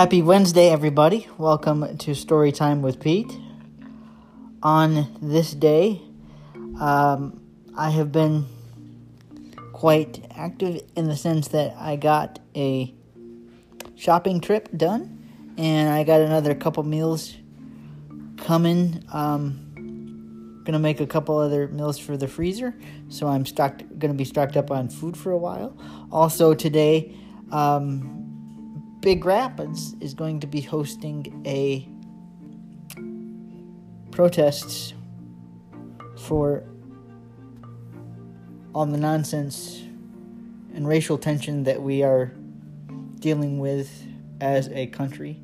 Happy Wednesday, everybody. Welcome to Story Time with Pete. On this day, um, I have been quite active in the sense that I got a shopping trip done and I got another couple meals coming. Um, gonna make a couple other meals for the freezer, so I'm stocked. Gonna be stocked up on food for a while. Also today, um, Big Rapids is going to be hosting a protests for all the nonsense and racial tension that we are dealing with as a country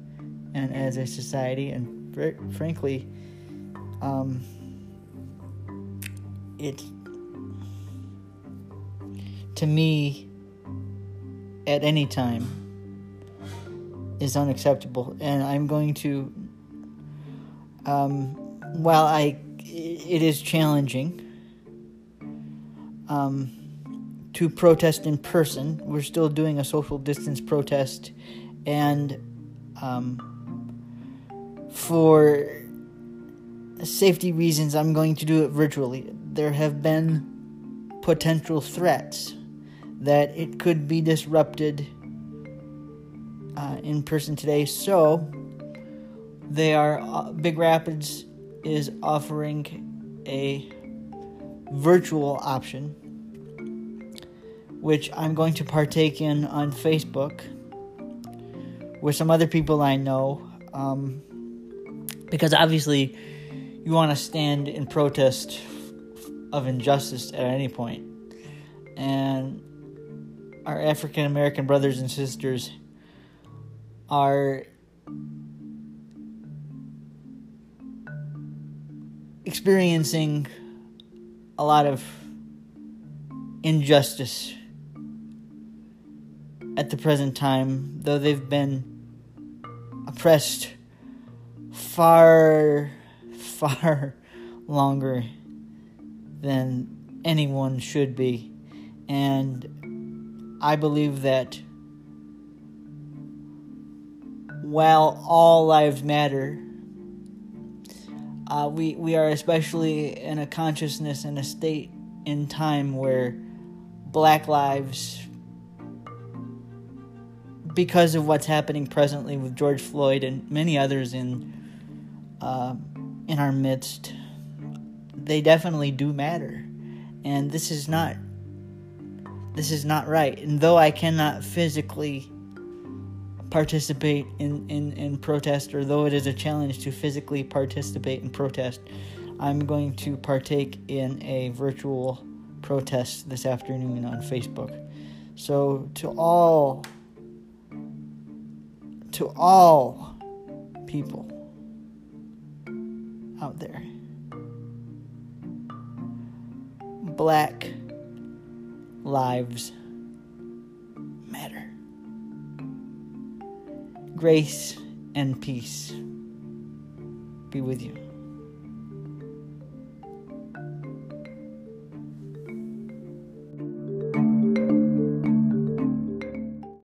and as a society, and fr- frankly, um, it to me at any time is unacceptable, and I'm going to. Um, while I, it is challenging um, to protest in person. We're still doing a social distance protest, and um, for safety reasons, I'm going to do it virtually. There have been potential threats that it could be disrupted uh, in person today, so they are uh, Big Rapids is offering a virtual option, which I'm going to partake in on Facebook with some other people I know. Um, because obviously, you want to stand in protest of injustice at any point. And our African American brothers and sisters are experiencing a lot of injustice at the present time, though they've been oppressed far, far longer than anyone should be. And I believe that while all lives matter, uh, we we are especially in a consciousness and a state in time where black lives because of what's happening presently with George Floyd and many others in uh, in our midst they definitely do matter. And this is not this is not right. And though I cannot physically participate in, in, in protest, or though it is a challenge to physically participate in protest, I'm going to partake in a virtual protest this afternoon on Facebook. So, to all, to all people out there, black lives grace and peace be with you.